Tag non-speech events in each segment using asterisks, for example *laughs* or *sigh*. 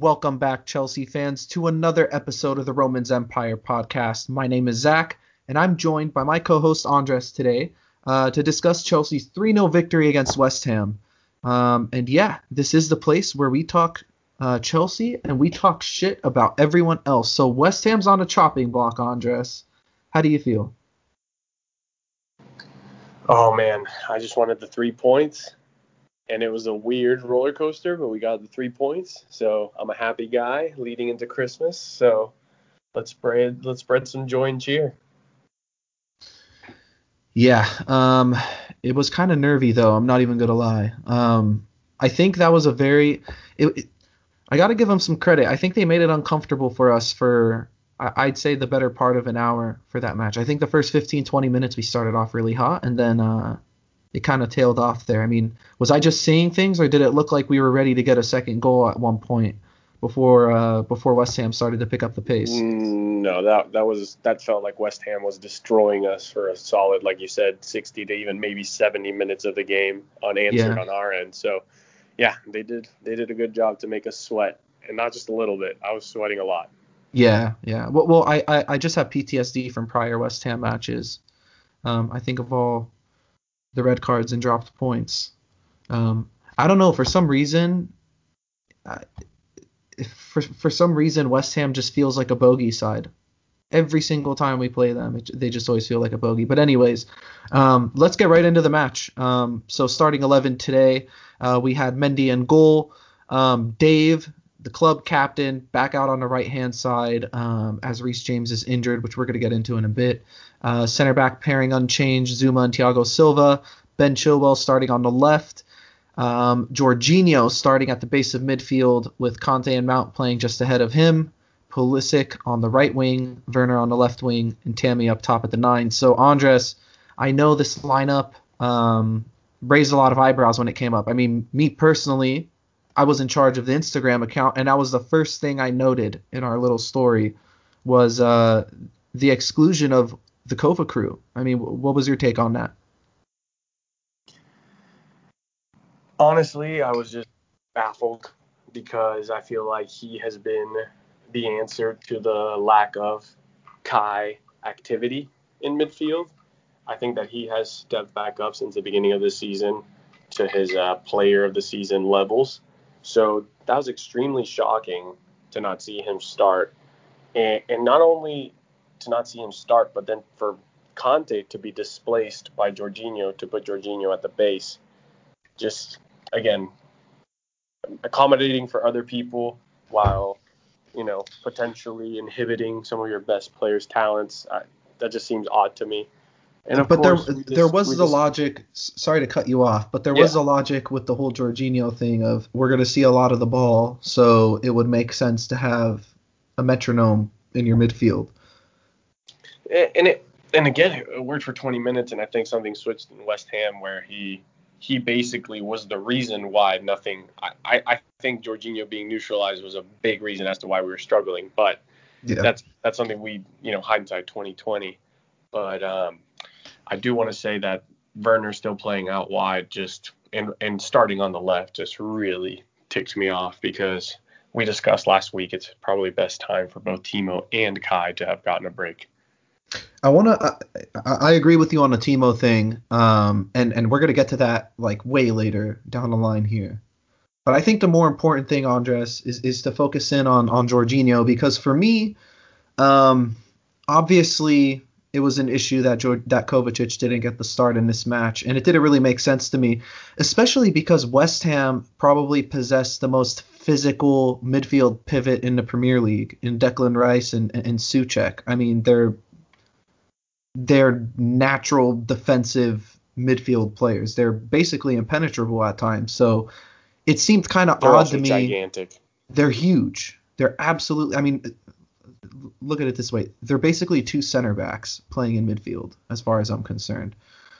Welcome back, Chelsea fans, to another episode of the Romans Empire podcast. My name is Zach, and I'm joined by my co host Andres today uh, to discuss Chelsea's 3 0 victory against West Ham. Um, and yeah, this is the place where we talk uh, Chelsea and we talk shit about everyone else. So West Ham's on a chopping block, Andres. How do you feel? Oh, man. I just wanted the three points and it was a weird roller coaster, but we got the three points. So I'm a happy guy leading into Christmas. So let's spread let's spread some joy and cheer. Yeah, um, it was kind of nervy though. I'm not even gonna lie. Um, I think that was a very. It, it, I got to give them some credit. I think they made it uncomfortable for us for I'd say the better part of an hour for that match. I think the first 15 20 minutes we started off really hot, and then uh, it kind of tailed off there. I mean, was I just seeing things, or did it look like we were ready to get a second goal at one point before uh, before West Ham started to pick up the pace? Mm, no, that that was that felt like West Ham was destroying us for a solid, like you said, 60 to even maybe 70 minutes of the game unanswered yeah. on our end. So, yeah, they did they did a good job to make us sweat, and not just a little bit. I was sweating a lot. Yeah, yeah. Well, well I, I, I just have PTSD from prior West Ham matches. Um, I think of all the red cards and dropped points. Um, I don't know for some reason. For for some reason, West Ham just feels like a bogey side. Every single time we play them, it, they just always feel like a bogey. But anyways, um, let's get right into the match. Um, so starting 11 today, uh, we had Mendy and goal. Um, Dave, the club captain, back out on the right hand side um, as Reece James is injured, which we're going to get into in a bit. Uh, center back pairing unchanged, Zouma and Thiago Silva. Ben Chilwell starting on the left. Um, Jorginho starting at the base of midfield with Kanté and Mount playing just ahead of him. Pulisic on the right wing, Werner on the left wing, and Tammy up top at the nine. So Andres, I know this lineup um, raised a lot of eyebrows when it came up. I mean, me personally, I was in charge of the Instagram account, and that was the first thing I noted in our little story was uh, the exclusion of the Kova crew. I mean, what was your take on that? Honestly, I was just baffled because I feel like he has been the answer to the lack of Kai activity in midfield. I think that he has stepped back up since the beginning of the season to his uh, player of the season levels. So that was extremely shocking to not see him start. And, and not only to not see him start, but then for Kanté to be displaced by Jorginho to put Jorginho at the base. Just again, accommodating for other people while you know potentially inhibiting some of your best players' talents. I, that just seems odd to me. And but there just, there was the just, logic. Sorry to cut you off, but there yeah. was a logic with the whole Jorginho thing of we're going to see a lot of the ball, so it would make sense to have a metronome in your midfield and it and again it worked for 20 minutes, and I think something switched in West Ham where he he basically was the reason why nothing. I, I, I think Jorginho being neutralized was a big reason as to why we were struggling, but yeah. that's that's something we you know hindsight 2020. But um, I do want to say that Werner still playing out wide, just and and starting on the left, just really ticks me off because we discussed last week it's probably best time for both Timo and Kai to have gotten a break. I want to. I, I, agree with you on the Timo thing, um, and and we're gonna get to that like way later down the line here. But I think the more important thing, Andres, is is to focus in on on Jorginho because for me, um, obviously it was an issue that that Kovacic didn't get the start in this match, and it didn't really make sense to me, especially because West Ham probably possessed the most physical midfield pivot in the Premier League in Declan Rice and and Soucek. I mean, they're they're natural defensive midfield players. They're basically impenetrable at times. So it seemed kind of odd to me. Gigantic. They're huge. They're absolutely. I mean, look at it this way: they're basically two center backs playing in midfield, as far as I'm concerned.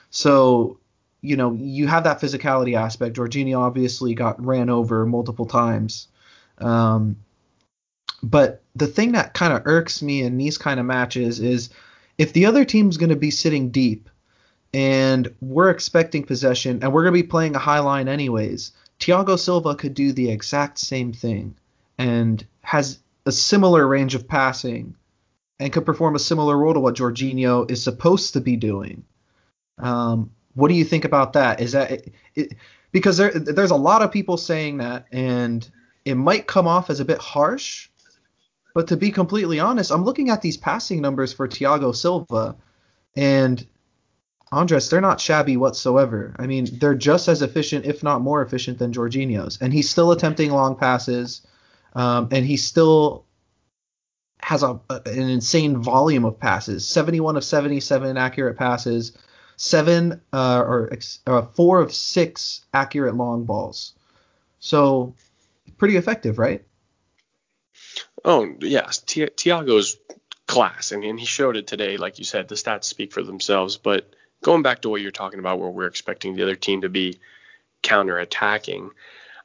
So you know, you have that physicality aspect. Jorginho obviously got ran over multiple times. Um, but the thing that kind of irks me in these kind of matches is if the other team's going to be sitting deep and we're expecting possession and we're going to be playing a high line anyways, Thiago Silva could do the exact same thing and has a similar range of passing and could perform a similar role to what Jorginho is supposed to be doing. Um, what do you think about that? Is that it, it, because there there's a lot of people saying that, and it might come off as a bit harsh. But to be completely honest, I'm looking at these passing numbers for Thiago Silva, and Andres, they're not shabby whatsoever. I mean, they're just as efficient, if not more efficient, than Jorginho's. And he's still attempting long passes, um, and he still has a, a, an insane volume of passes 71 of 77 accurate passes, seven uh, or uh, four of six accurate long balls. So, pretty effective, right? Oh, yes. Thiago's class. and, mean, he showed it today. Like you said, the stats speak for themselves. But going back to what you're talking about, where we're expecting the other team to be counter-attacking,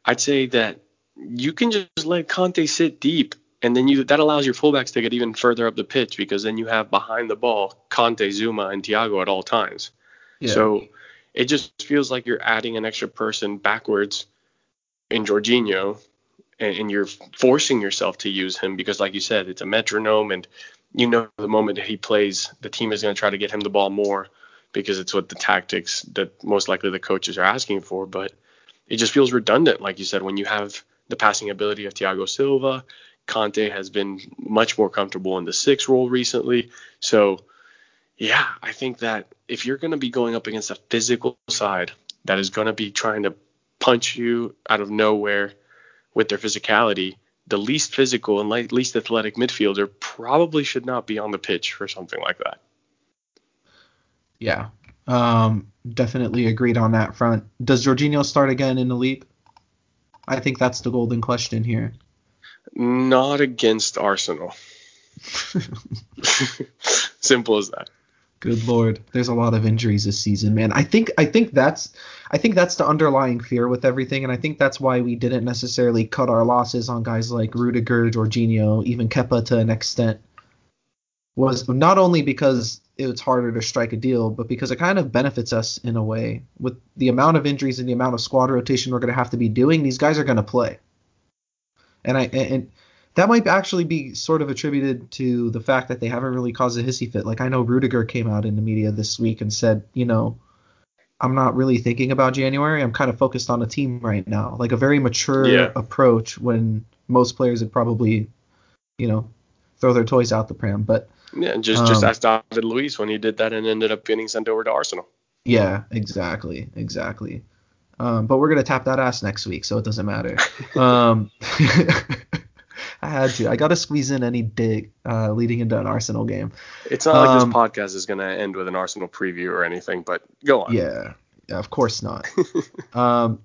I'd say that you can just let Kanté sit deep, and then you that allows your fullbacks to get even further up the pitch because then you have behind the ball Kanté, Zouma, and Thiago at all times. Yeah. So it just feels like you're adding an extra person backwards in Jorginho, and, and you're forcing yourself to use him because, like you said, it's a metronome, and you know the moment that he plays, the team is going to try to get him the ball more because it's what the tactics that most likely the coaches are asking for. But it just feels redundant, like you said, when you have the passing ability of Thiago Silva. Kanté has been much more comfortable in the six role recently. So, yeah, I think that if you're going to be going up against a physical side that is going to be trying to punch you out of nowhere with their physicality, the least physical and least athletic midfielder probably should not be on the pitch for something like that. Yeah, um, definitely agreed on that front. Does Jorginho start again in the league? I think that's the golden question here. Not against Arsenal. *laughs* Simple as that. Good lord, there's a lot of injuries this season, man. I think I think that's I think that's the underlying fear with everything, and I think that's why we didn't necessarily cut our losses on guys like Rudiger, Jorginho, even Kepa to an extent. Was not only because it's harder to strike a deal, but because it kind of benefits us in a way. With the amount of injuries and the amount of squad rotation we're going to have to be doing, these guys are going to play. And I and that might actually be sort of attributed to the fact that they haven't really caused a hissy fit. Like I know Rudiger came out in the media this week and said, you know, I'm not really thinking about January. I'm kind of focused on a team right now. Like a very mature yeah. approach when most players would probably, you know, throw their toys out the pram. But yeah, just um, just ask David Luiz when he did that and ended up getting sent over to Arsenal. Yeah, exactly, exactly. Um, but we're gonna tap that ass next week, so it doesn't matter. *laughs* um, *laughs* I had to. I got to squeeze in any dig uh, leading into an Arsenal game. It's not like this um, podcast is going to end with an Arsenal preview or anything, but go on. Yeah, yeah of course not. *laughs* um,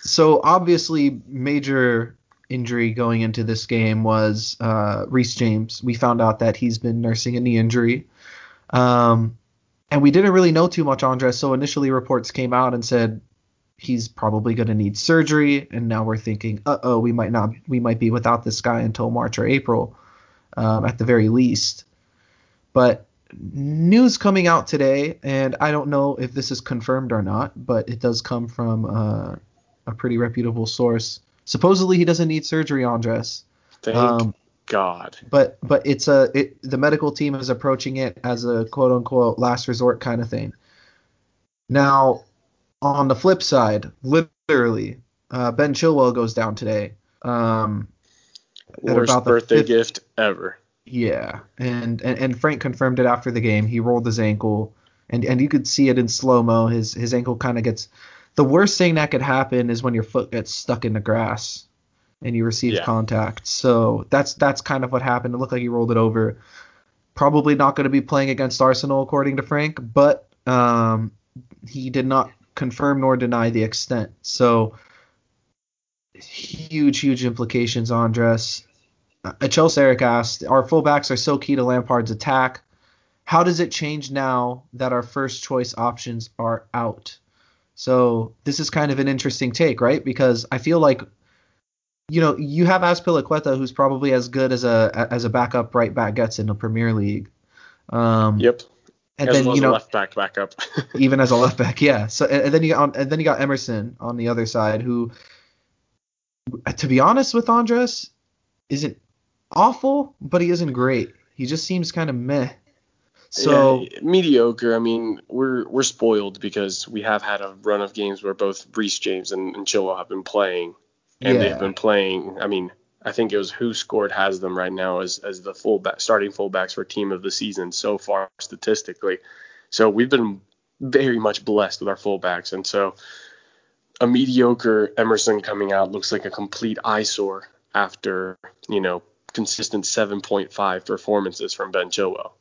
so obviously, major injury going into this game was uh, Reece James. We found out that he's been nursing a knee injury. Um, and we didn't really know too much Andres, so initially reports came out and said he's probably going to need surgery, and now we're thinking, uh oh, we might not, we might be without this guy until March or April, um, at the very least. But news coming out today, and I don't know if this is confirmed or not, but it does come from uh, a pretty reputable source Supposedly he doesn't need surgery, Andres. Thank um, God. But but it's a it, the medical team is approaching it as a quote unquote last resort kind of thing. Now, on the flip side, literally, uh, Ben Chilwell goes down today. Um, Worst birthday fifth, gift ever. Yeah, and, and and Frank confirmed it after the game. He rolled his ankle, and and you could see it in slow mo. His his ankle kind of gets the worst thing that could happen is when your foot gets stuck in the grass and you receive yeah. contact. So that's that's kind of what happened. It looked like he rolled it over. Probably not going to be playing against Arsenal according to Frank, but um, he did not confirm nor deny the extent. So huge, huge implications, Andres. Uh, Chelsea Eric asked, our fullbacks are so key to Lampard's attack. How does it change now that our first choice options are out? So this is kind of an interesting take, right? Because I feel like you know, you have Azpilicueta, who's probably as good as a as a backup right back gets in the Premier League. Um, yep. And as then well you know, left back backup. *laughs* even as a left back, yeah. So and then you got and then you got Emerson on the other side, who, to be honest with Andres, isn't awful, but he isn't great. He just seems kind of meh. So yeah, mediocre. I mean, we're we're spoiled because we have had a run of games where both Reece James and, and Chilwell have been playing, and Yeah. they've been playing. I mean, I think it was WhoScored has them right now as as the fullback starting fullbacks for team of the season so far statistically. So we've been very much blessed with our fullbacks, and so a mediocre Emerson coming out looks like a complete eyesore after you know consistent 7.5 performances from Ben Chilwell.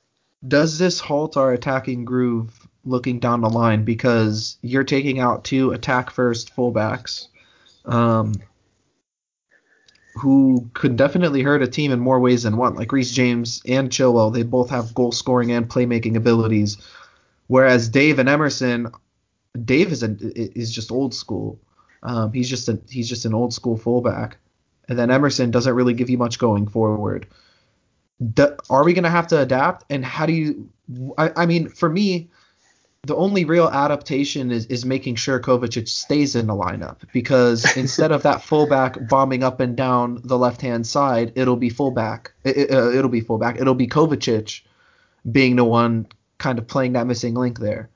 Does this halt our attacking groove looking down the line? Because you're taking out two attack first fullbacks um, who could definitely hurt a team in more ways than one like Reece James and Chilwell. They both have goal scoring and playmaking abilities. Whereas Dave and Emerson Dave is a, is just old school. Um, he's just a he's just an old school fullback. And then Emerson doesn't really give you much going forward are we going to have to adapt and how do you I, I mean for me the only real adaptation is, is making sure Kovacic stays in the lineup because *laughs* instead of that fullback bombing up and down the left hand side it'll be fullback it, it, uh, it'll be fullback it'll be Kovacic being the one kind of playing that missing link there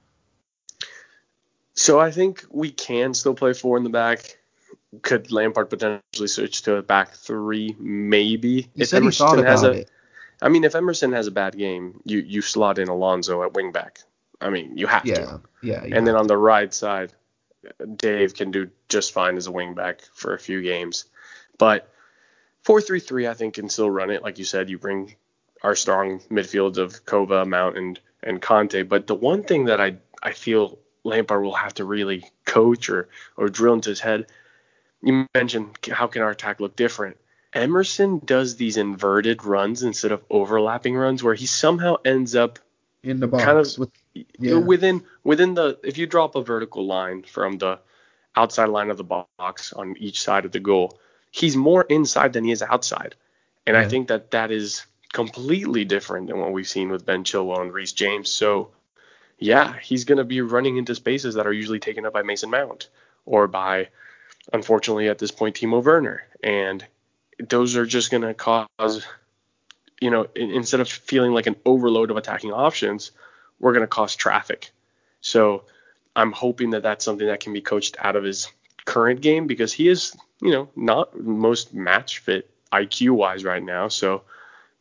So I think we can still play four in the back. Could Lampard potentially switch to a back three? Maybe. you said he thought about has a, it I mean, if Emerson has a bad game, you you slot in Alonso at wingback. I mean, you have yeah to. yeah yeah And then on the right side, Dave can do just fine as a wingback for a few games. But 4-3-3, I think, can still run it. Like you said, you bring our strong midfield of Kova, Mount, and and Kanté. But the one thing that I I feel Lampard will have to really coach or or drill into his head. You mentioned how can our attack look different. Emerson does these inverted runs instead of overlapping runs, where he somehow ends up in the box kind of with Yeah. within within the if you drop a vertical line from the outside line of the box on each side of the goal, he's more inside than he is outside, and I think that that is completely different than what we've seen with Ben Chilwell and Reece James. So yeah, he's going to be running into spaces that are usually taken up by Mason Mount or by, unfortunately at this point, Timo Werner, and those are just going to cause, you know, in, instead of feeling like an overload of attacking options, we're going to cause traffic. So I'm hoping that that's something that can be coached out of his current game because he is, you know, not most match fit IQ wise right now. So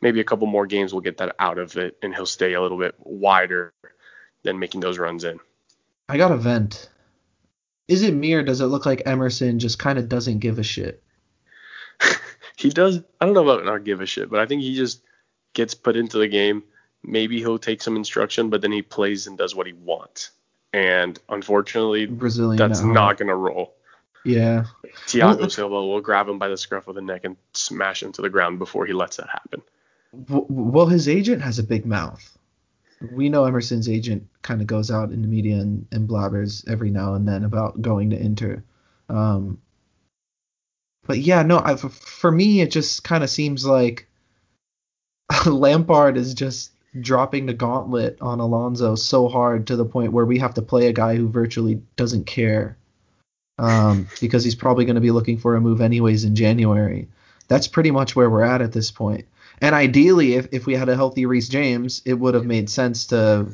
maybe a couple more games will get that out of it and he'll stay a little bit wider than making those runs in. I got a vent. Is it me or does it look like Emerson just kind of doesn't give a shit? *laughs* he does. I don't know about not give a shit, but I think he just gets put into the game. Maybe he'll take some instruction, but then he plays and does what he wants. And unfortunately, Brazilian. that's at heart. not going to roll. Yeah. Thiago Silva will grab him by the scruff of the neck and smash him to the ground before he lets that happen. Well, his agent has a big mouth. We know Emerson's agent kind of goes out in the media and, and blabbers every now and then about going to Inter. Um, but yeah, no, I, for me, it just kind of seems like *laughs* Lampard is just dropping the gauntlet on Alonso so hard to the point where we have to play a guy who virtually doesn't care um, *laughs* because he's probably going to be looking for a move anyways in January. That's pretty much where we're at at this point. And ideally, if, if we had a healthy Reece James, it would have made sense to,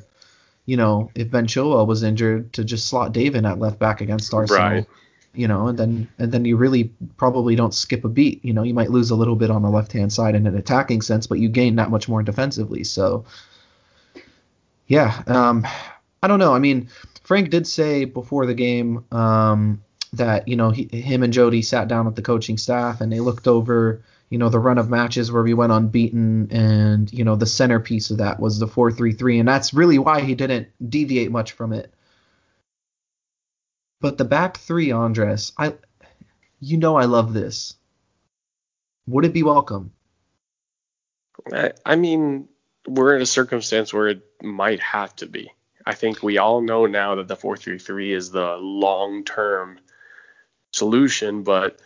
you know, if Ben Chilwell was injured, to just slot Dave in at left back against Arsenal. Right. You know, and then and then you really probably don't skip a beat. You know, you might lose a little bit on the left hand side in an attacking sense, but you gain that much more defensively. So, yeah, um, I don't know. I mean, Frank did say before the game um, that you know he, him and Jody sat down with the coaching staff and they looked over you know the run of matches where we went unbeaten and you know the centerpiece of that was the 4-3-3 and that's really why he didn't deviate much from it. But the back three, Andres, I you know I love this. Would it be welcome? I, I mean, we're in a circumstance where it might have to be. I think we all know now that the 4-3-3 is the long-term solution, but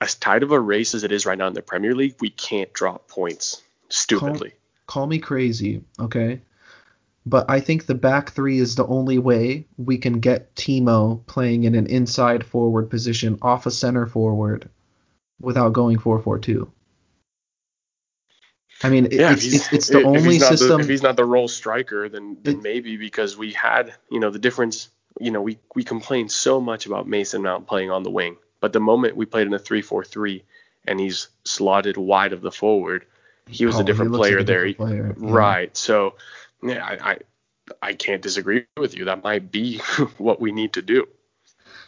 as tight of a race as it is right now in the Premier League, we can't drop points stupidly. Call me crazy, okay? But I think the back three is the only way we can get Timo playing in an inside forward position off a center forward without going 4-4-2. I mean, Yeah, it's, it's, it's the if only he's not the- system. if he's not the role striker, then, then It- maybe because we had, you know, the difference. You know, we we complained so much about Mason Mount playing on the wing, but the moment we played in a three-four-three, and he's slotted wide of the forward, he was Oh, a different player a there. different player, yeah. Right. So, yeah, I, I I can't disagree with you. That might be *laughs* what we need to do.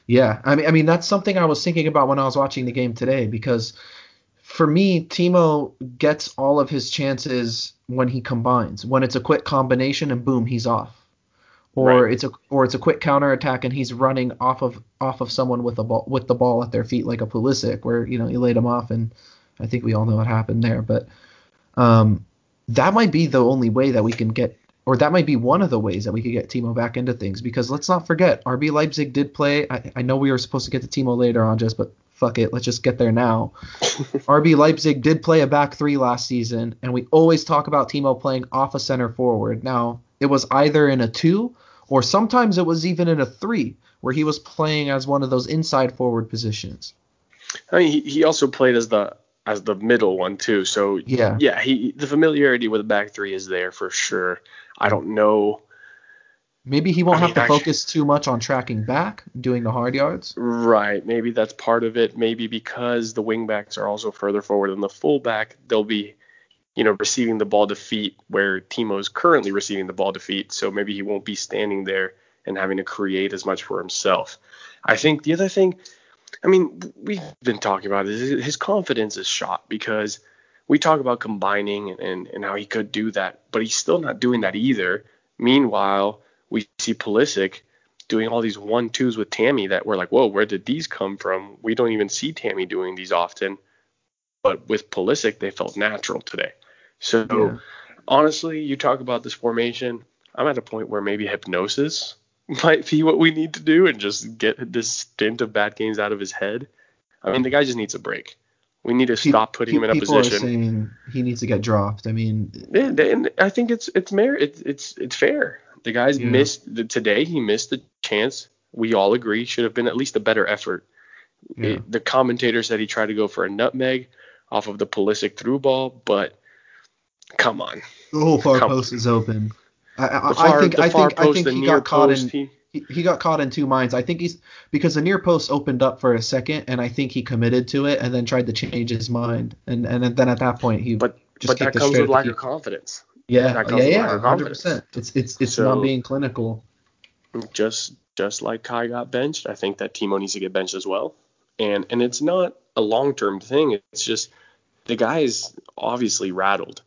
Yeah, I mean, I mean that's something I was thinking about when I was watching the game today because for me, Timo gets all of his chances when he combines. When it's a quick combination and boom, he's off. Or Right. it's a or it's a quick counter attack and he's running off of off of someone with the ball with the ball at their feet like a Pulisic where you know he laid him off and I think we all know what happened there. But um, that might be the only way that we can get or that might be one of the ways that we could get Timo back into things because let's not forget RB Leipzig did play. I, I know we were supposed to get to Timo later on, just but fuck it, let's just get there now. *laughs* RB Leipzig did play a back three last season, and we always talk about Timo playing off a center forward. Now it was either in a two or sometimes it was even in a three where he was playing as one of those inside forward positions. I mean, he, he also played as the as the middle one too. So Yeah. yeah, he the familiarity with the back three is there for sure. I don't know. Maybe he won't I have mean, to actually- focus too much on tracking back, doing the hard yards. Right. Maybe that's part of it. Maybe because the wingbacks are also further forward than the fullback, they'll be, you know, receiving the ball to feet where Timo's currently receiving the ball to feet. So maybe he won't be standing there and having to create as much for himself. I think the other thing, I mean, we've been talking about this. His confidence is shot because we talk about combining and, and, how he could do that, but he's still not doing that either. Meanwhile, we see Pulisic doing all these one twos with Tammy that we're like, whoa, where did these come from? We don't even see Tammy doing these often. But with Pulisic, they felt natural today. So Yeah. honestly, you talk about this formation, I'm at a point where maybe hypnosis *laughs* might be what we need to do and just get this stint of bad games out of his head. I mean, the guy just needs a break. We need to stop putting him in a People position. are saying he needs to get dropped. I mean, And, and I think it's it's mer- it's it's it's fair. The guy's Yeah. missed the, today. He missed the chance. We all agree should have been at least a better effort. Yeah. It- the commentator said he tried to go for a nutmeg off of the Pulisic through ball, but come on. the whole far Come- post is open. I, I, far, I think I think I think he got caught post, in he- he, got caught in two minds. I think he's because the near post opened up for a second, and I think he committed to it, and then tried to change his mind, and and then at that point he but just but that comes with lack of confidence. Yeah, yeah, yeah, hundred percent. It's it's it's So- not being clinical. just just like Kai got benched, I think that Timo needs to get benched as well. And and it's not a long term thing. It's just the guy is obviously rattled,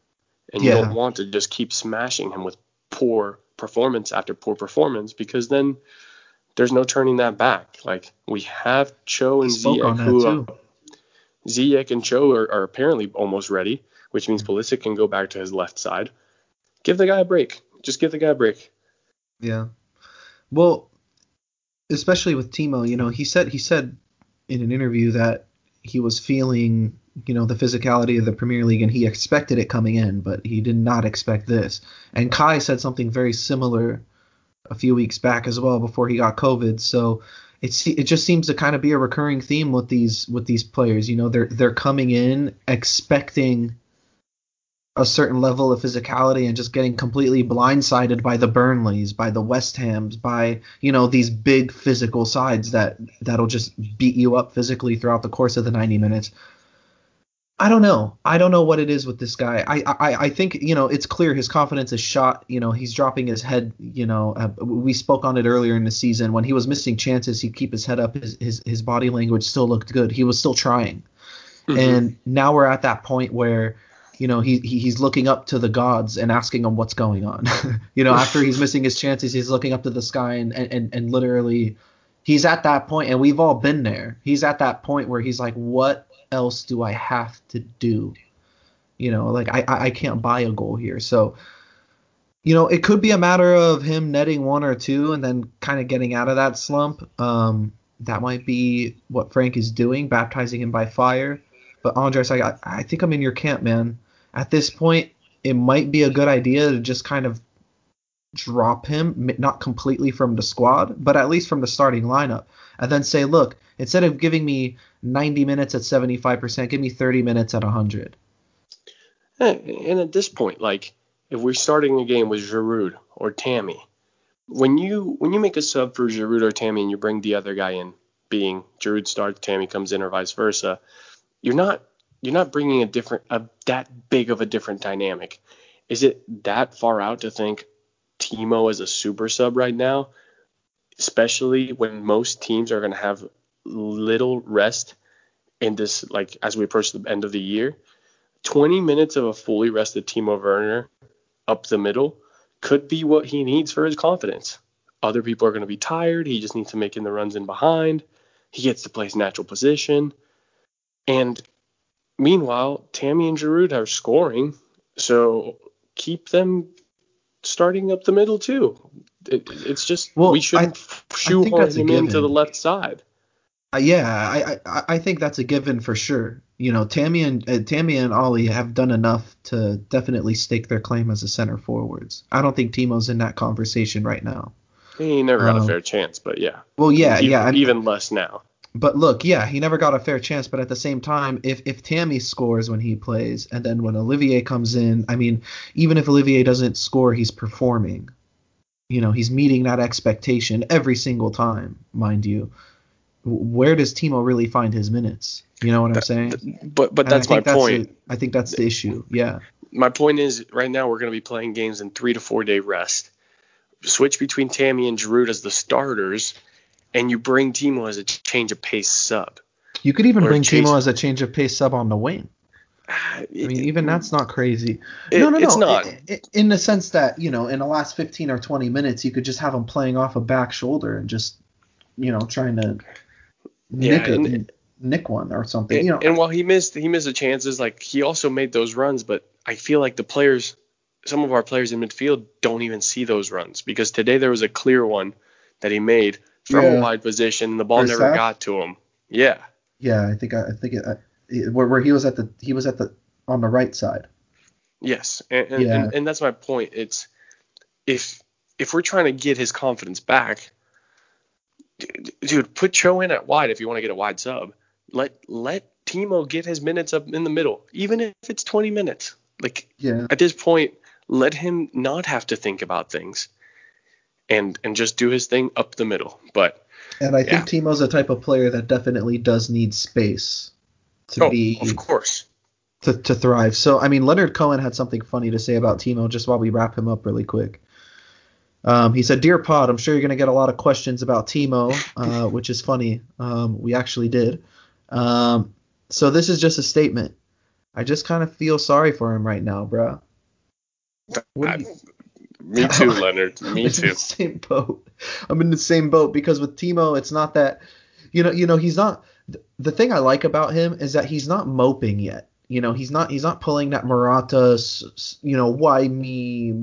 and you don't want to just keep smashing him with poor performance after poor performance because then there's no turning that back. Like we have Cho and Ziyech, who uh, Ziyech and Cho are, are apparently almost ready, which means Pulisic can go back to his left side. Give the guy a break. Just give the guy a break. Yeah. Well, especially with Timo, you know, he said he said in an interview that he was feeling, you know, the physicality of the Premier League and he expected it coming in, but he did not expect this. And Kai said something very similar a few weeks back as well before he got COVID. So it's it just seems to kind of be a recurring theme with these with these players. You know, they're they're coming in expecting a certain level of physicality and just getting completely blindsided by the Burnleys, by the West Hams, by you know these big physical sides that that'll just beat you up physically throughout the course of the 90 minutes. I don't know. I don't know what it is with this guy. I I, I think you know it's clear his confidence is shot. You know he's dropping his head. You know uh, we spoke on it earlier in the season when he was missing chances. He'd keep his head up. His his his body language still looked good. He was still trying. Mm-hmm. And now we're at that point where you know he, he he's looking up to the gods and asking them what's going on. *laughs* you know after he's missing his chances, he's looking up to the sky and and and literally he's at that point and we've all been there. He's at that point where he's like what else do I have to do? You know, like I I can't buy a goal here. So you know, it could be a matter of him netting one or two and then kind of getting out of that slump. Um, that might be what Frank is doing, baptizing him by fire. But Andres, I I think I'm in your camp, man. At this point, it might be a good idea to just kind of drop him, not completely from the squad, but at least from the starting lineup, and then say, look, instead of giving me 90 minutes at 75%, give me 30 minutes at 100. And at this point, like if we're starting a game with Giroud or Tammy, when you when you make a sub for Giroud or Tammy and you bring the other guy in, being Giroud starts, Tammy comes in, or vice versa, you're not you're not bringing a different a that big of a different dynamic. Is it that far out to think Timo as a super sub right now, especially when most teams are going to have little rest in this like as we approach the end of the year? 20 minutes of a fully rested Timo Werner up the middle could be what he needs for his confidence. Other people are going to be tired. He just needs to make in the runs in behind. He gets to play his natural position. And meanwhile, Tammy and Giroud are scoring. So keep them starting up the middle too. It, it's just well, we shouldn't shoehorn him into the left side. Uh, yeah, I, I I think that's a given for sure. You know, Tammy and uh, Tammy and Ollie have done enough to definitely stake their claim as a center forwards. I don't think Timo's in that conversation right now. He never got um, a fair chance, but yeah. Well, yeah, even, yeah, even less now. But look, yeah, he never got a fair chance. But at the same time, if if Tammy scores when he plays, and then when Olivier comes in, I mean, even if Olivier doesn't score, he's performing. You know, he's meeting that expectation every single time, mind you. Where does Timo really find his minutes? You know what I'm saying? But but that's my that's point. I think that's the issue. Yeah. My point is, right now we're going to be playing games in three to four day rest. Switch between Tammy and Giroud as the starters and you bring Timo as a change of pace sub. You could even bring Timo as a change of pace sub on the wing. Ah, I mean, even mm. that's not crazy. It, no, no, no. It's not. It, it, in the sense that, you know, in the last 15 or 20 minutes, you could just have him playing off a back shoulder and just, you know, trying to nick, and, a, nick one or something. And, you know, and while he missed he missed the chances, like he also made those runs, but I feel like the players, some of our players in midfield don't even see those runs because today there was a clear one that he made from yeah. a wide position. The ball never got to him. Yeah. Yeah, I think I, I think it, I, where, where he was at the he was at the on the right side. Yes, and and, yeah. and and that's my point. It's if if we're trying to get his confidence back, dude, put Cho in at wide if you want to get a wide sub. Let let Timo get his minutes up in the middle, even if it's 20 minutes. Like yeah. at this point, let him not have to think about things and and just do his thing up the middle. But and I yeah. think Timo's a type of player that definitely does need space to oh, be of course to, to thrive. So I mean Leonard Cohen had something funny to say about Timo just while we wrap him up really quick. Um, he said, "Dear Pod, I'm sure you're going to get a lot of questions about Timo, *laughs* uh, which is funny. Um, we actually did. Um, so this is just a statement. I just kind of feel sorry for him right now, bro. What you, me *laughs* too, Leonard. Me too. same boat. I'm in the same boat because with Timo, it's not that, you know, you know, he's not. The thing I like about him is that he's not moping yet. You know, he's not he's not pulling that Morata, you know, why me,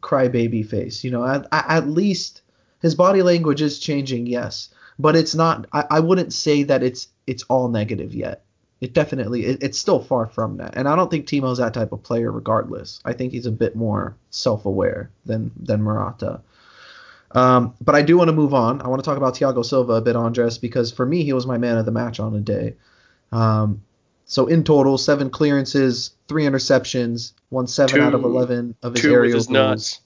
crybaby face. You know, at, at least his body language is changing, yes, but it's not. I, I wouldn't say that it's it's all negative yet. It definitely it, it's still far from that, and I don't think Timo's that type of player. Regardless, I think he's a bit more self-aware than than Morata. Um, but I do want to move on. I want to talk about Thiago Silva a bit, Andres, because for me he was my man of the match on the day. Um, so in total, seven clearances, three interceptions, won seven out of eleven of his aerial with his goals. Nuts.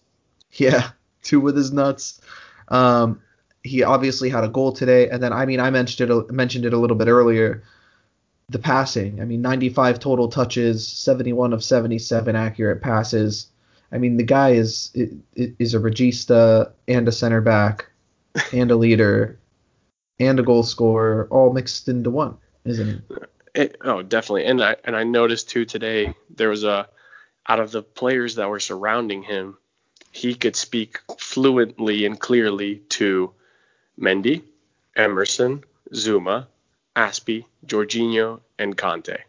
Yeah, *laughs* two with his nuts. Um, he obviously had a goal today, and then I mean I mentioned it mentioned it a little bit earlier the passing. I mean, 95 total touches, 71 of 77 accurate passes. I mean, the guy is is a regista and a center back *laughs* and a leader and a goal scorer all mixed into one, isn't he? It, oh, definitely. And I and I noticed too today there was a out of the players that were surrounding him, he could speak fluently and clearly to Mendy, Emerson, Zouma, Azpi, Jorginho, and Kanté.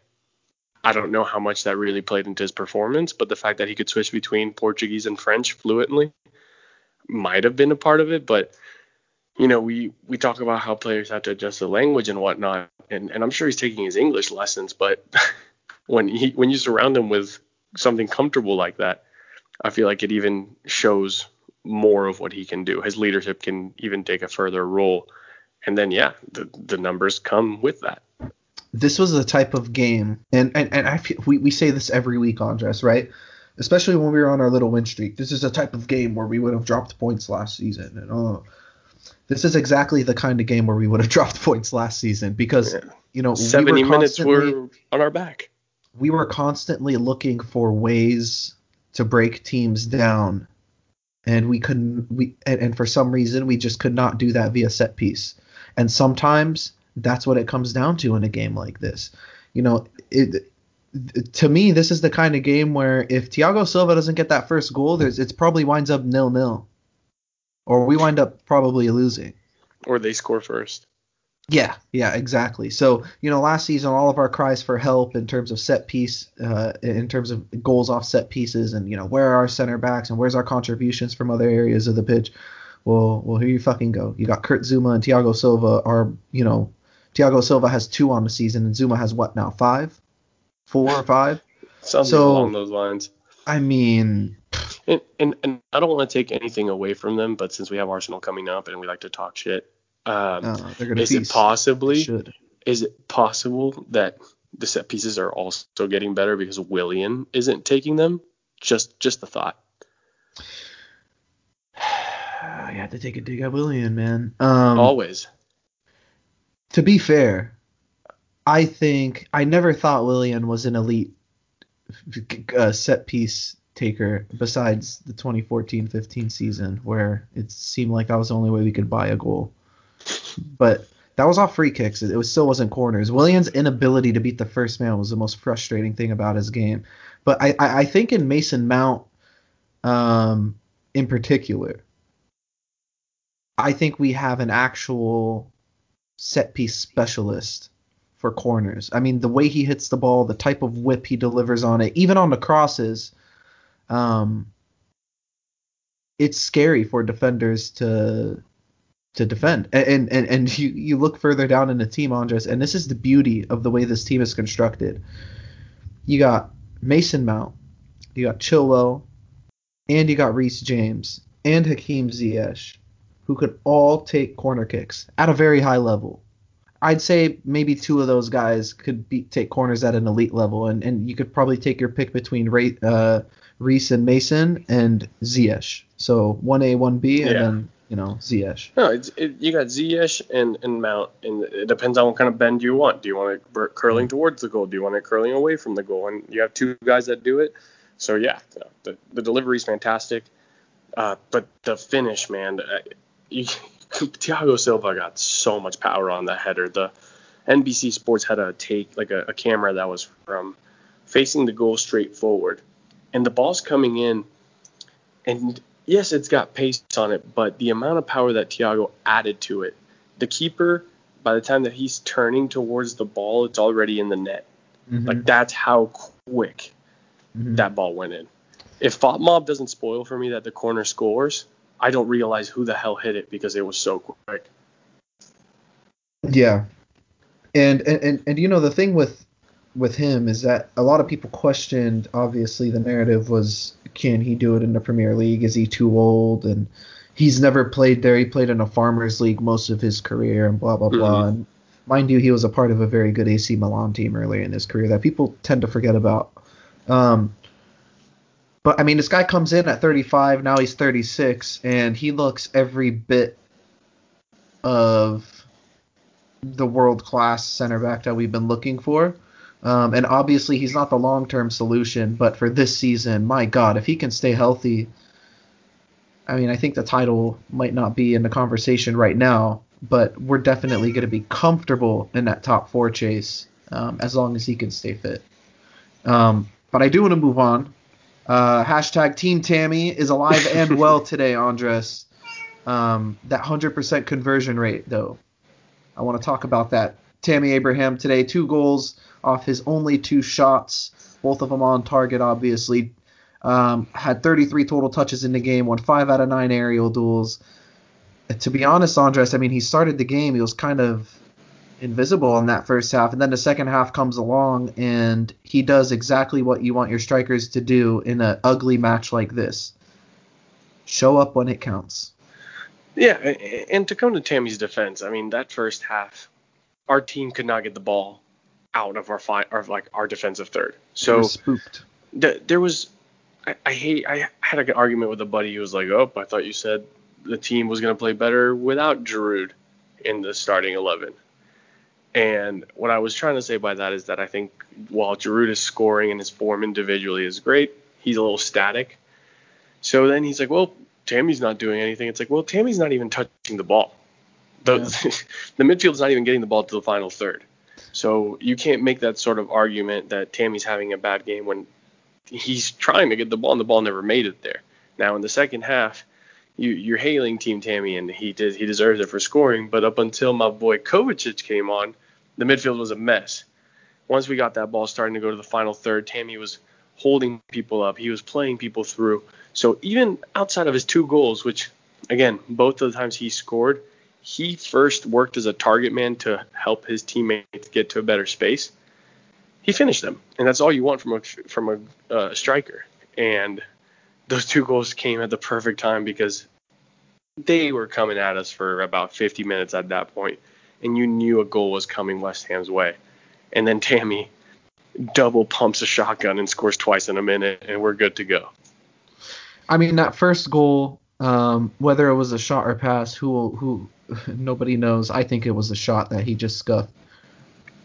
I don't know how much that really played into his performance, but the fact that he could switch between Portuguese and French fluently might have been a part of it. But you know, we we talk about how players have to adjust the language and whatnot, and, and I'm sure he's taking his English lessons. But *laughs* when he when you surround him with something comfortable like that, I feel like it even shows more of what he can do. His leadership can even take a further role and then yeah, the the numbers come with that. this was the type of game, and and, and I feel, we we say this every week, Andres, right? Especially when we were on our little win streak. This is a type of game where we would have dropped points last season, and oh, this is exactly the kind of game where we would have *laughs* dropped points last season because Yeah. you know Seventy we were minutes were on our back. we were constantly looking for ways to break teams down and we couldn't we and, and for some reason we just could not do that via set piece and sometimes that's what it comes down to in a game like this you know it to me this is the kind of game where if Thiago Silva doesn't get that first goal there's it's probably winds up nil nil or we wind up probably losing Or they score first. yeah, yeah, exactly. So, you know, last season, all of our cries for help in terms of set piece, uh, in terms of goals off set pieces, and you know, where are our center backs and where's our contributions from other areas of the pitch? Well, well, here you fucking go. You got Kurt Zouma and Thiago Silva are, you know, Thiago Silva has two on the season, and Zuma has what now? Five, four or five? *laughs* Something So- along those lines. I mean, And, and and I don't want to take anything away from them, but since we have Arsenal coming up and we like to talk shit, um, uh, they're gonna is it feast. They possibly is it possible that the set pieces are also getting better because Willian isn't taking them? Just just the thought. You have to take a dig at Willian, man. Um, Always. to be fair, I think I never thought Willian was an elite uh, set piece taker besides the 2014-15 season where it seemed like that was the only way we could buy a goal. But that was off free kicks. It, was still wasn't corners. Willian's inability to beat the first man was the most frustrating thing about his game. But I, I, I think in Mason Mount, um, in particular, I think we have an actual set piece specialist for corners. I mean, the way he hits the ball, the type of whip he delivers on it, even on the crosses, um, it's scary for defenders to to defend. And and and you you look further down in the team, Andres, and this is the beauty of the way this team is constructed. You got Mason Mount, you got Chilwell, and you got Reece James and Hakim Ziyech, who could all take corner kicks at a very high level. I'd say maybe two of those guys could be, take corners at an elite level, and, and you could probably take your pick between Ray, uh, Reece and Mason and Ziyech. So one A, one B, and Yeah. then you know Ziyech. No, it's, it, you got Ziyech and, and Mount, and it depends on what kind of bend you want. Do you want it curling towards the goal? Do you want it curling away from the goal? And you have two guys that do it. So yeah, the the delivery is fantastic, uh, but the finish, man, you, *laughs* Thiago Silva got so much power on that header. The NBC Sports had a take like a, a camera that was from facing the goal straight forward, and the ball's coming in, and yes, it's got pace on it, but the amount of power that Thiago added to it, the keeper, by the time that he's turning towards the ball, it's already in the net. Mhm. Like that's how quick Mhm. that ball went in. If Fop Mob doesn't spoil for me that the corner scores, I don't realize who the hell hit it because it was so quick. Yeah, and, and and and you know the thing with with him is that a lot of people questioned. Obviously, the narrative was, can he do it in the Premier League? Is he too old? And he's never played there. He played in a farmers league most of his career, and blah blah blah. Mhm. And mind you, he was a part of a very good AC Milan team earlier in his career that people tend to forget about. Um, but I mean, this guy comes in at 35. Now he's 36, and he looks every bit of the world class center back that we've been looking for. Um, and obviously, he's not the long term solution, but for this season, my God, if he can stay healthy, I mean, I think the title might not be in the conversation right now, but we're definitely going to be comfortable in that top four chase um, as long as he can stay fit. Um, but I do want to move on. Uh, hashtag Team Tammy is alive and well *laughs* today, Andres. Um, that 100% conversion rate, though. I want to talk about that. Tammy Abraham today, two goals off his only two shots, both of them on target, obviously. Um, had 33 total touches in the game, won five out of nine aerial duels. To be honest, Andres, I mean, he started the game, he was kind of invisible in that first half, and then the second half comes along, and he does exactly what you want your strikers to do in an ugly match like this show up when it counts. Yeah, and to come to Tammy's defense, I mean that first half, our team could not get the ball out of our fi- or like our defensive third. So spooked. th- there was I, I hate I had an argument with a buddy who was like, "Oh, I thought you said the team was going to play better without Giroud in the starting 11." And what I was trying to say by that is that I think while Giroud is scoring and his form individually is great, he's a little static. So then he's like, "Well, Tammy's not doing anything." It's like, "Well, Tammy's not even touching the ball. The *laughs* the midfield's not even getting the ball to the final third. So you can't make that sort of argument that Tammy's having a bad game when he's trying to get the ball and the ball never made it there. Now in the second half, you, you're hailing Team Tammy and he did he deserves it for scoring, but up until my boy Kovacic came on, the midfield was a mess. Once we got that ball starting to go to the final third, Tammy was holding people up. He was playing people through. So even outside of his two goals, which again, both of the times he scored, he first worked as a target man to help his teammates get to a better space. He finished them, and that's all you want from a from a uh, striker. And those two goals came at the perfect time because they were coming at us for about 50 minutes at that point, and you knew a goal was coming West Ham's way. And then Tammy double pumps a shotgun and scores twice in a minute, and we're good to go. I mean, that first goal, um, whether it was a shot or pass, who who *laughs* nobody knows. I think it was a shot that he just scuffed.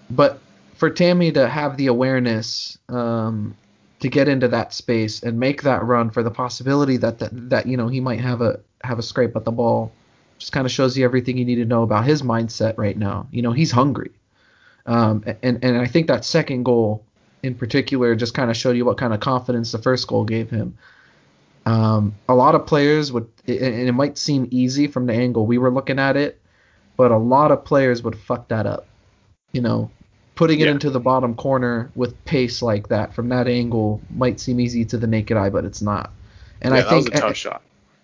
But for Tammy to have the awareness um, to get into that space and make that run for the possibility that that, that you know he might have a have a scrape at the ball, just kind of shows you everything you need to know about his mindset right now. You know, he's hungry. Um, and and I think that second goal in particular just kind of showed you what kind of confidence the first goal gave him. Um, a lot of players would, and it might seem easy from the angle we were looking at it, but a lot of players would fuck that up. You know, putting it Yeah. into the bottom corner with pace like that from that angle might seem easy to the naked eye, but it's not. And yeah, I think that was a tough shot.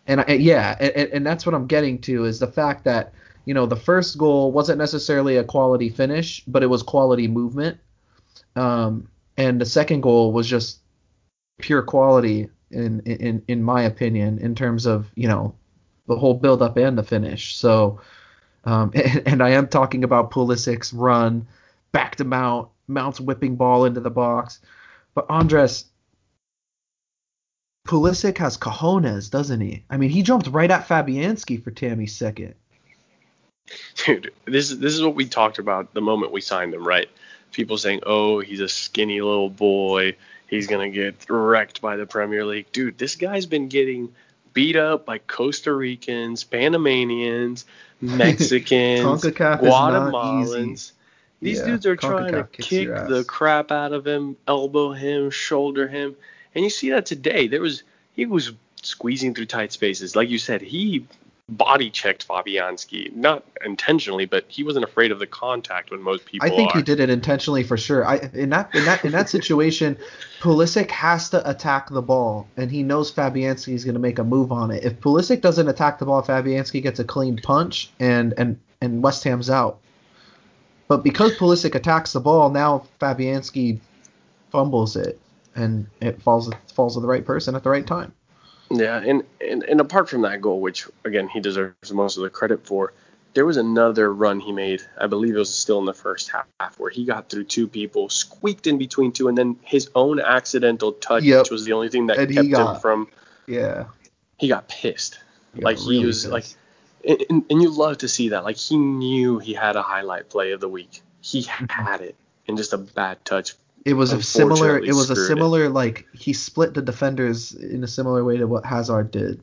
And yeah, and, and that's what I'm getting to is the fact that you know the first goal wasn't necessarily a quality finish, but it was quality movement. Um, and the second goal was just pure quality in in in my opinion in terms of you know the whole build up and the finish. So, um, and, *laughs* and I am talking about Pulisic's run back to Mount, Mount's whipping ball into the box, but Andres. Pulisic has cojones, doesn't he? I mean, he jumped right at Fabianski for Tammy's second. Dude, this this is what we talked about the moment we signed him, right? People saying, "Oh, he's a skinny little boy. He's gonna get wrecked by the Premier League." Dude, this guy's been getting beat up by Costa Ricans, Panamanians, *laughs* Mexicans, CONCACAF is not Guatemalans. These Yeah, dudes are trying to kick the crap out of him, elbow him, shoulder him, and you see that today. There was he was squeezing through tight spaces, like you said. He body checked Fabianski, not intentionally, but he wasn't afraid of the contact when most people I think are. he did it intentionally for sure. I in that in that in that situation, Pulisic has to attack the ball, and he knows Fabianski is going to make a move on it. If Pulisic doesn't attack the ball, Fabianski gets a clean punch, and and and West Ham's out. But because Pulisic attacks the ball, now Fabianski fumbles it, and it falls falls to the right person at the right time. Yeah, and, and and apart from that goal, which again he deserves most of the credit for, there was another run he made. I believe it was still in the first half where he got through two people, squeaked in between two, and then his own accidental touch, Yep. which was the only thing that And he kept him from. Yeah. He got pissed. He like got he really was pissed. like, and, and, and you love to see that. Like he knew he had a highlight play of the week. He had it, and just a bad touch. It was a similar. It was a it. similar like he split the defenders in a similar way to what Hazard did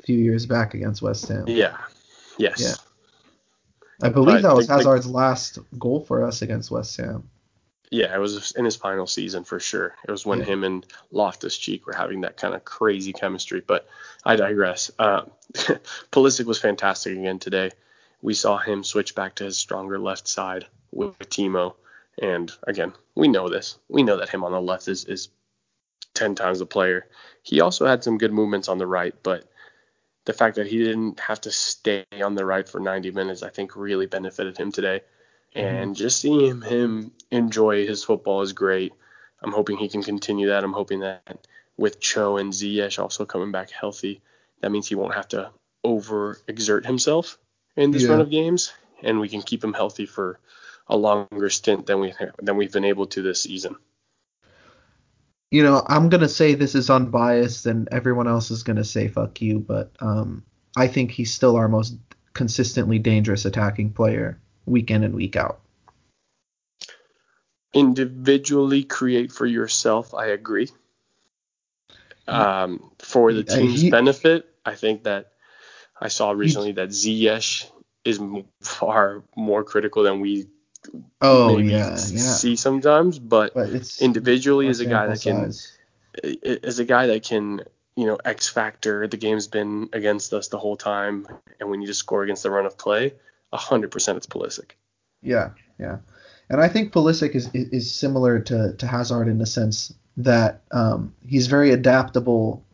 a few years back against West Ham. Yeah. Yes. Yeah. I believe But that was the- the- Hazard's last goal for us against West Ham. Yeah, it was in his final season for sure. It was when Yeah. him and Loftus Cheek were having that kind of crazy chemistry. But I digress. Um, *laughs* Pulisic was fantastic again today. We saw him switch back to his stronger left side with Timo. And again, we know this. We know that him on the left is, is 10 times the player. He also had some good movements on the right, but the fact that he didn't have to stay on the right for 90 minutes, I think really benefited him today. Mm-hmm. And just seeing him enjoy his football is great. I'm hoping he can continue that. I'm hoping that with Cho and Ziyech also coming back healthy, that means he won't have to overexert himself in this Yeah. run of games, and we can keep him healthy for a longer stint than we than we've been able to this season. You know, I'm gonna say this is unbiased, and everyone else is gonna say fuck you, but um, I think he's still our most consistently dangerous attacking player, week in and week out. Individually create for yourself, I agree. Um, for the team's he, benefit, I think that I saw recently that Ziyech is far more critical than we oh yeah, yeah. see sometimes. But, but individually, as a guy that can, as a guy that can, you know, X factor. The game's been against us the whole time, and we need to score against the run of play. hundred percent, it's Pulisic. Yeah, yeah, and I think Pulisic is, is, is similar to to Hazard in the sense that um, he's very adaptable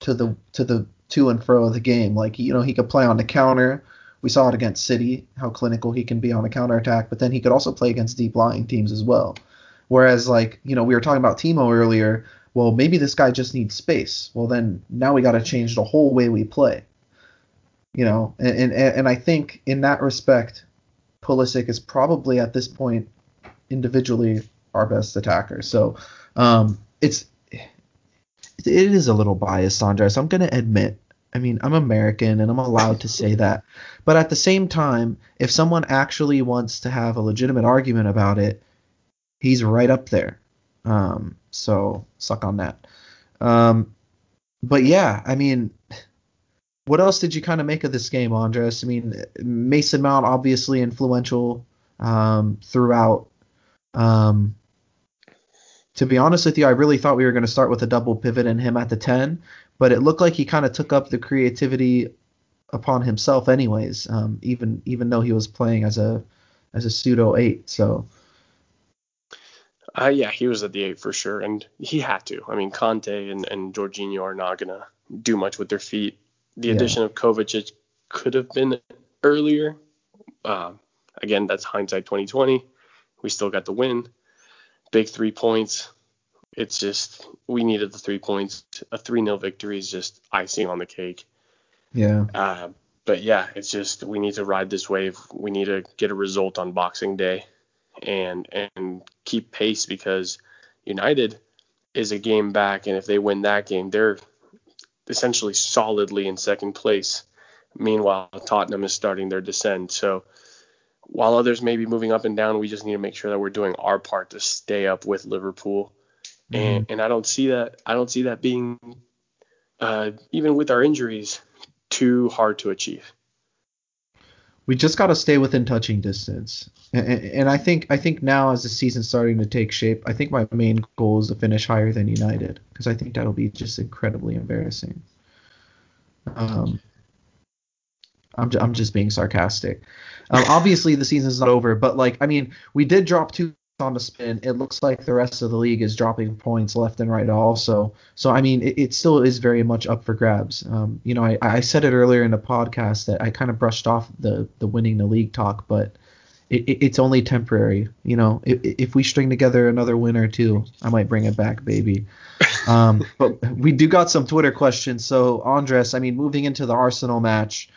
to the to the to and fro of the game. Like you know, he could play on the counter we saw it against City, how clinical he can be on a counterattack, but then he could also play against deep lying teams as well. Whereas, like, you know, we were talking about Timo earlier. Well, maybe this guy just needs space. Well, then now we got to change the whole way we play. You know, and, and and I think in that respect, Pulisic is probably at this point individually our best attacker. So um, it's it is a little biased, Andres. I'm gonna admit I mean, I'm American and I'm allowed to say that. But at the same time, if someone actually wants to have a legitimate argument about it, he's right up there. Um, so suck on that. Um, but yeah, I mean, what else did you kind of make of this game, Andres? I mean, Mason Mount obviously influential um, throughout. Um, to be honest with you, I really thought we were going to start with a double pivot and him at the 10, but it looked like he kind of took up the creativity upon himself anyways um, even even though he was playing as a as a pseudo eight so. Uh, yeah he was at the eight for sure and he had to. I mean Kanté and, and Jorginho are not gonna do much with their feet. The yeah. addition of Kovacic could have been earlier. Uh, again that's hindsight 2020 we still got the win. Big three points it's just we needed the three points. A three 0 victory is just icing on the cake. Yeah. Uh, but yeah, it's just we need to ride this wave. We need to get a result on Boxing Day, and and keep pace because United is a game back, and if they win that game, they're essentially solidly in second place. Meanwhile, Tottenham is starting their descent. So while others may be moving up and down, we just need to make sure that we're doing our part to stay up with Liverpool mm-hmm. and I don't see that I don't see that being uh, even with our injuries too hard to achieve. We just got to stay within touching distance, and, and, I think I think now as the season's starting to take shape, I think my main goal is to finish higher than United because I think that'll be just incredibly embarrassing. Um, I'm I'm just being sarcastic. Um, obviously the season's not over, but like I mean, we did drop two on the spin, it looks like the rest of the league is dropping points left and right also. So I mean, it, it still is very much up for grabs. Um, you know, I, I said it earlier in the podcast that I kind of brushed off the the winning the league talk, but it, it, it's only temporary. You know, if, if we string together another win or two, I might bring it back, baby. Um, *laughs* but we do got some Twitter questions. So Andres, I mean, moving into the Arsenal match,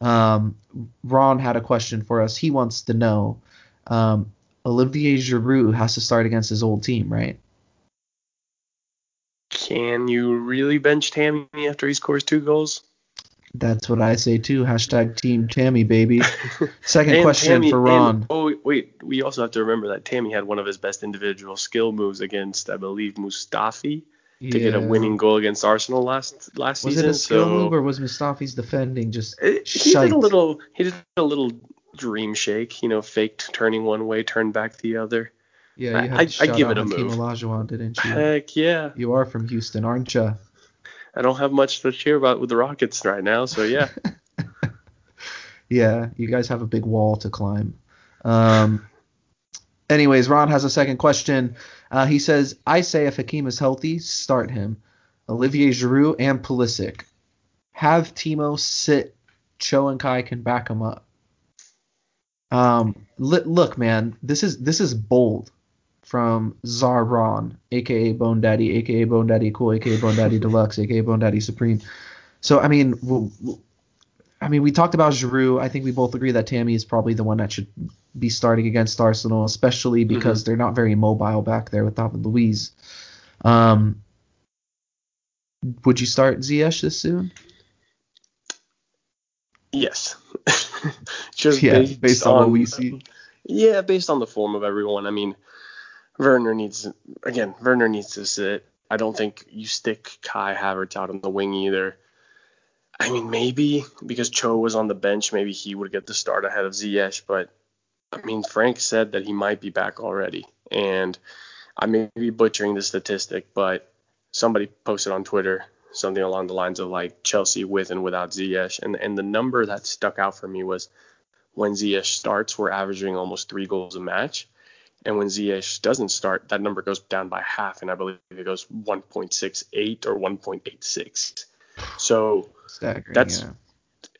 um, Ron had a question for us. He wants to know. Um, Olivier Giroud has to start against his old team, right? Can you really bench Tammy after he scores two goals? That's what I say too. Hashtag Team Tammy, baby. *laughs* Second question Tammy, for Ron. And, oh wait, we also have to remember that Tammy had one of his best individual skill moves against, I believe, Mustafi yeah. to get a winning goal against Arsenal last last was season. Was it a skill so, move or was Mustafi's defending just? It, he did a little. He did a little dream shake, you know, faked turning one way, turned back the other. Yeah, you I, I, give it a move. Olajuwon, didn't you? Heck yeah. You are from Houston, aren't you? I don't have much to cheer about with the Rockets right now, so yeah. *laughs* yeah, you guys have a big wall to climb. Um, anyways, Ron has a second question. Uh, he says, I say if Hakim is healthy, start him. Olivier Giroud and Pulisic. Have Timo sit. Cho and Kai can back him up. Um, li- look, man, this is this is bold from Zarron, aka Bone Daddy, aka Bone Daddy Cool, aka Bone Daddy *laughs* Deluxe, aka Bone Daddy Supreme. So I mean, w- w- I mean, we talked about Giroud. I think we both agree that Tammy is probably the one that should be starting against Arsenal, especially Mm-hmm. because they're not very mobile back there with David Luiz. Um, would you start Ziyech this soon? Yes. *laughs* *laughs* Just Yeah, based, based on what we see. Yeah, based on the form of everyone. I mean, Werner needs again. Werner needs to sit. I don't think you stick Kai Havertz out on the wing either. I mean, maybe because Cho was on the bench, maybe he would get the start ahead of Ziyech. But I mean, Frank said that he might be back already, and I may be butchering the statistic, but somebody posted on Twitter something along the lines of like Chelsea with and without Ziyech, and and the number that stuck out for me was when Ziyech starts, we're averaging almost three goals a match. And when Ziyech doesn't start, that number goes down by half, and I believe it goes 1.68 or 1.86. So, Staggering. That's- yeah.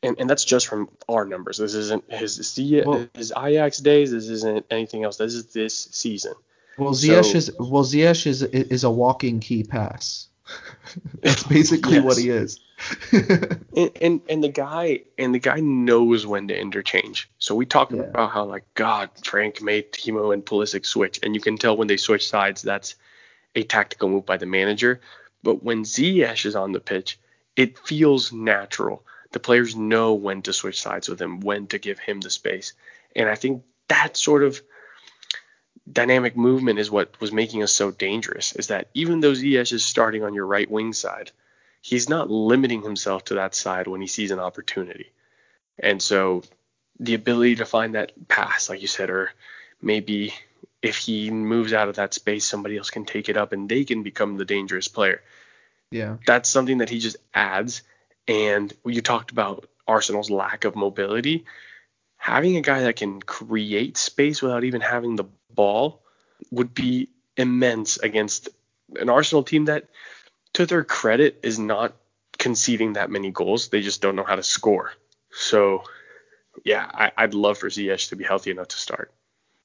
and, and that's just from our numbers. This isn't his Ziyech, Well- his Ajax days. This isn't anything else. This is this season. Well, Ziyech So- is well, Ziyech is is a walking key pass. *laughs* That's basically what he is. *laughs* And, and and the guy and the guy knows when to interchange. So we talk Yeah. about how like God, Frank made Timo and Pulisic switch, and you can tell when they switch sides. That's a tactical move by the manager. But when Ziyech is on the pitch, it feels natural. The players know when to switch sides with him, when to give him the space, and I think that sort of dynamic movement is what was making us so dangerous. Is that even though Ziyech is starting on your right wing side, he's not limiting himself to that side when he sees an opportunity. And so the ability to find that pass, like you said, or maybe if he moves out of that space, somebody else can take it up and they can become the dangerous player. yeah. That's something that he just adds. And you talked about Arsenal's lack of mobility. Having a guy that can create space without even having the ball would be immense against an Arsenal team that, to their credit, is not conceding that many goals. They just don't know how to score. So, yeah, I, I'd love for Ziyech to be healthy enough to start.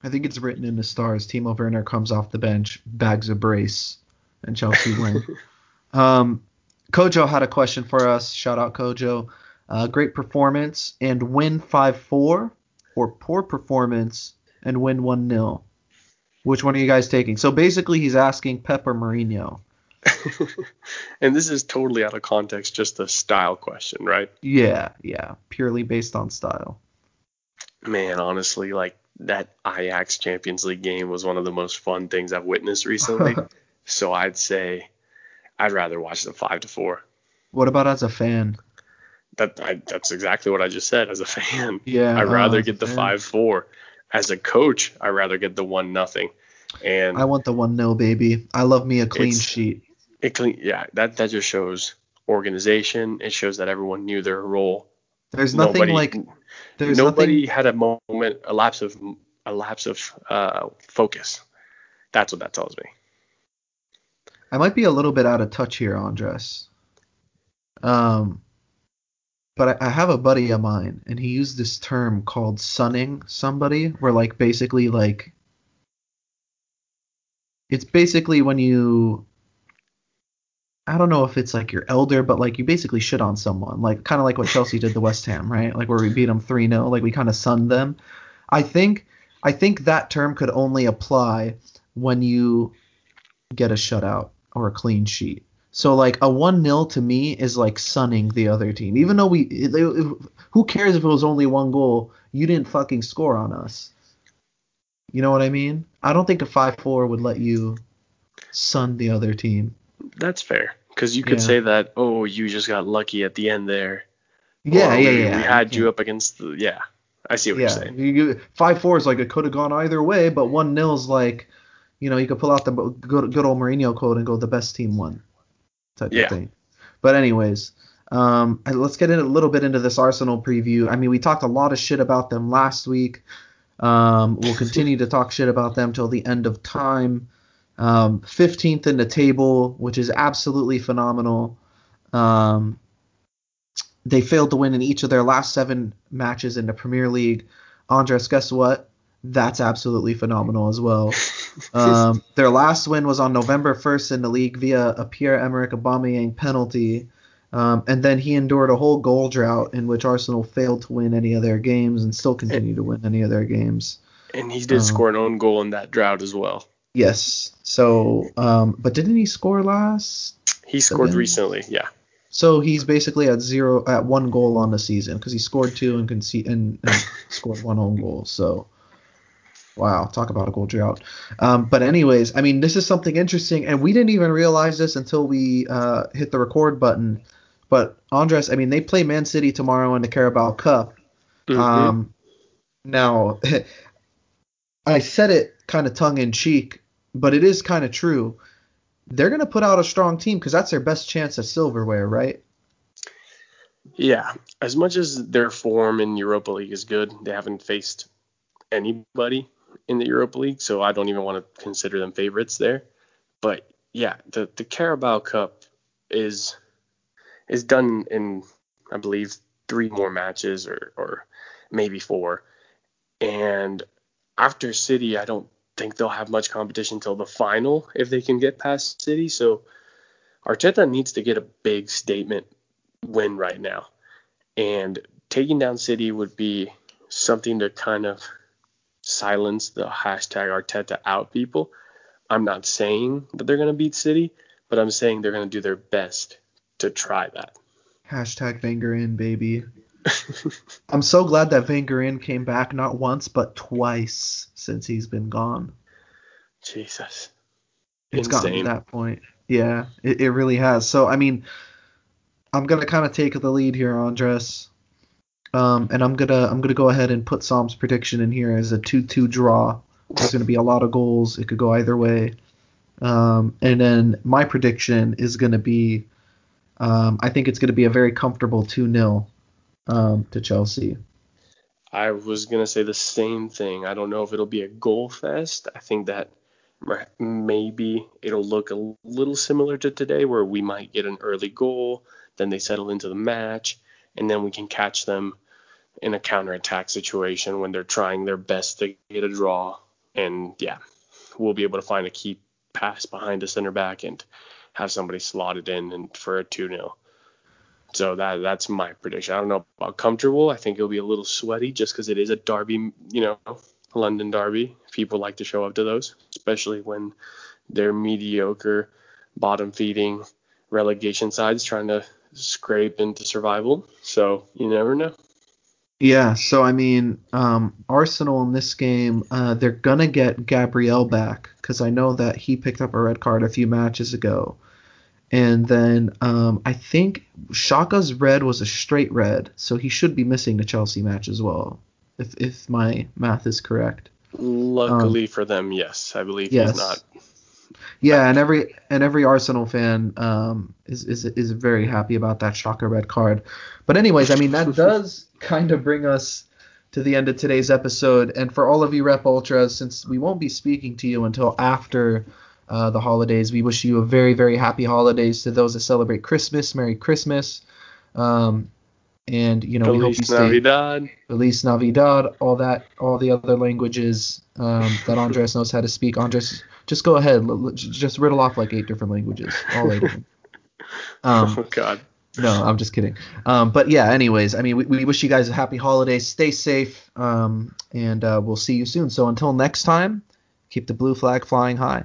I think it's written in the stars. Timo Werner comes off the bench, bags a brace, and Chelsea win. *laughs* um, Kojo had a question for us. Shout out Kojo. Uh, great performance and win 5-4, or poor performance and win 1-0. Which one are you guys taking? So basically, he's asking Pep or Mourinho. *laughs* and this is totally out of context, just a style question, right? Yeah, yeah, purely based on style. Man, honestly, like that Ajax Champions League game was one of the most fun things I've witnessed recently. *laughs* so I'd say I'd rather watch the five to four. What about as a fan? That I, that's exactly what I just said. As a fan, *laughs* Yeah, I'd uh, rather a get the five four. As a coach, I'd rather get the one nothing. And I want the 1-0, baby. I love me a clean sheet. it clean, yeah, that that just shows organization. It shows that everyone knew their role. There's nothing nobody, like there's nobody nothing had a moment, a lapse of a lapse of uh, focus. That's what that tells me. I might be a little bit out of touch here, Andres. Um, but I, I have a buddy of mine, and he used this term called sunning somebody, where like basically like it's basically when you I don't know if it's like your elder, but like you basically shit on someone, like kind of like what Chelsea did to West Ham, right? Like where we beat them 3-0, like we kind of sunned them. I think I think that term could only apply when you get a shutout or a clean sheet. So like a 1-0 to me is like sunning the other team. Even though we it- who cares if it was only one goal? You didn't fucking score on us. You know what I mean? I don't think a 5-4 would let you sun the other team. That's fair because you could Yeah. say that. Oh, you just got lucky at the end there. Yeah, Or yeah, we, yeah. We had you yeah. up against the. Yeah, I see what yeah. you're saying. You, five four is like it could have gone either way, but one nil's like, you know, you could pull out the good, good old Mourinho code and go the best team won, type Yeah. of thing. But anyways, um, let's get in a little bit into this Arsenal preview. I mean, we talked a lot of shit about them last week. Um, we'll continue to talk shit about them till the end of time. Um, 15th in the table, which is absolutely phenomenal. Um, they failed to win in each of their last seven matches in the Premier League. Andres, guess what? That's absolutely phenomenal as well. *laughs* Um, *laughs* their last win was on November 1st in the league via a Pierre-Emerick Aubameyang penalty, Um, and then he endured a whole goal drought in which Arsenal failed to win any of their games and still continue to win any of their games. And he did um, score an own goal in that drought as well. Yes. So, um, but didn't he score last? He scored again? recently. Yeah. So he's basically at zero at one goal on the season because he scored two and concede and, and scored one own goal. So wow, talk about a goal drought. Um, but anyways, I mean this is something interesting, and we didn't even realize this until we uh, hit the record button. But Andres, I mean they play Man City tomorrow in the Carabao Cup. Mm-hmm. Um, now, *laughs* I said it kind of tongue in cheek, but it is kind of true they're going to put out a strong team because that's their best chance at silverware, right? Yeah. As much as their form in Europa League is good, they haven't faced anybody in the Europa League, so I don't even want to consider them favorites there. But yeah, the the Carabao Cup is is done in I believe three more matches or or maybe four. And after City, I don't think they'll have much competition until the final if they can get past City. So Arteta needs to get a big statement win right now. And taking down City would be something to kind of silence the hashtag Arteta out people. I'm not saying that they're going to beat City, but I'm saying they're going to do their best to try that. Hashtag Wenger in, baby. *laughs* I'm so glad that Wenger in came back not once but twice since he's been gone. Jesus. It's Insane. gotten to that point. Yeah, it, it really has. So I mean, I'm gonna kind of take the lead here, Andres. Um, and I'm gonna I'm gonna go ahead and put Psalm's prediction in here as a 2-2 draw. There's gonna be a lot of goals. It could go either way. Um, and then my prediction is gonna be, um, I think it's gonna be a very comfortable 2-0 um, to Chelsea. I was gonna say the same thing. I don't know if it'll be a goal fest. I think that maybe it'll look a little similar to today, where we might get an early goal, then they settle into the match, and then we can catch them in a counterattack situation when they're trying their best to get a draw. And yeah, we'll be able to find a key pass behind the center back and have somebody slot it in and for a 2 0. So that that's my prediction. I don't know about comfortable. I think it'll be a little sweaty just because it is a derby, you know, London derby. People like to show up to those, especially when they're mediocre, bottom feeding relegation sides trying to scrape into survival. So you never know. Yeah, so I mean, um, Arsenal in this game, uh, they're gonna get Gabriel back because I know that he picked up a red card a few matches ago. And then um, I think Xhaka's red was a straight red, so he should be missing the Chelsea match as well, if if my math is correct. Luckily um, for them, yes, I believe yes. he's not. Yeah, and every and every Arsenal fan um, is, is is very happy about that Xhaka red card. But anyways, I mean that does kind of bring us to the end of today's episode. And for all of you Rep Ultras, since we won't be speaking to you until after uh, the holidays. We wish you a very, very happy holidays to those that celebrate Christmas. Merry Christmas. Um, and you know, Feliz we hope you stay. Navidad. Feliz Navidad. All that, all the other languages um, that Andres knows how to speak. Andres, just go ahead. Just riddle off like eight different languages. All eight of them. *laughs* Um, oh God. No, I'm just kidding. Um, but yeah, anyways, I mean, we, we, wish you guys a happy holiday. Stay safe, um, and uh, we'll see you soon. So until next time, keep the blue flag flying high.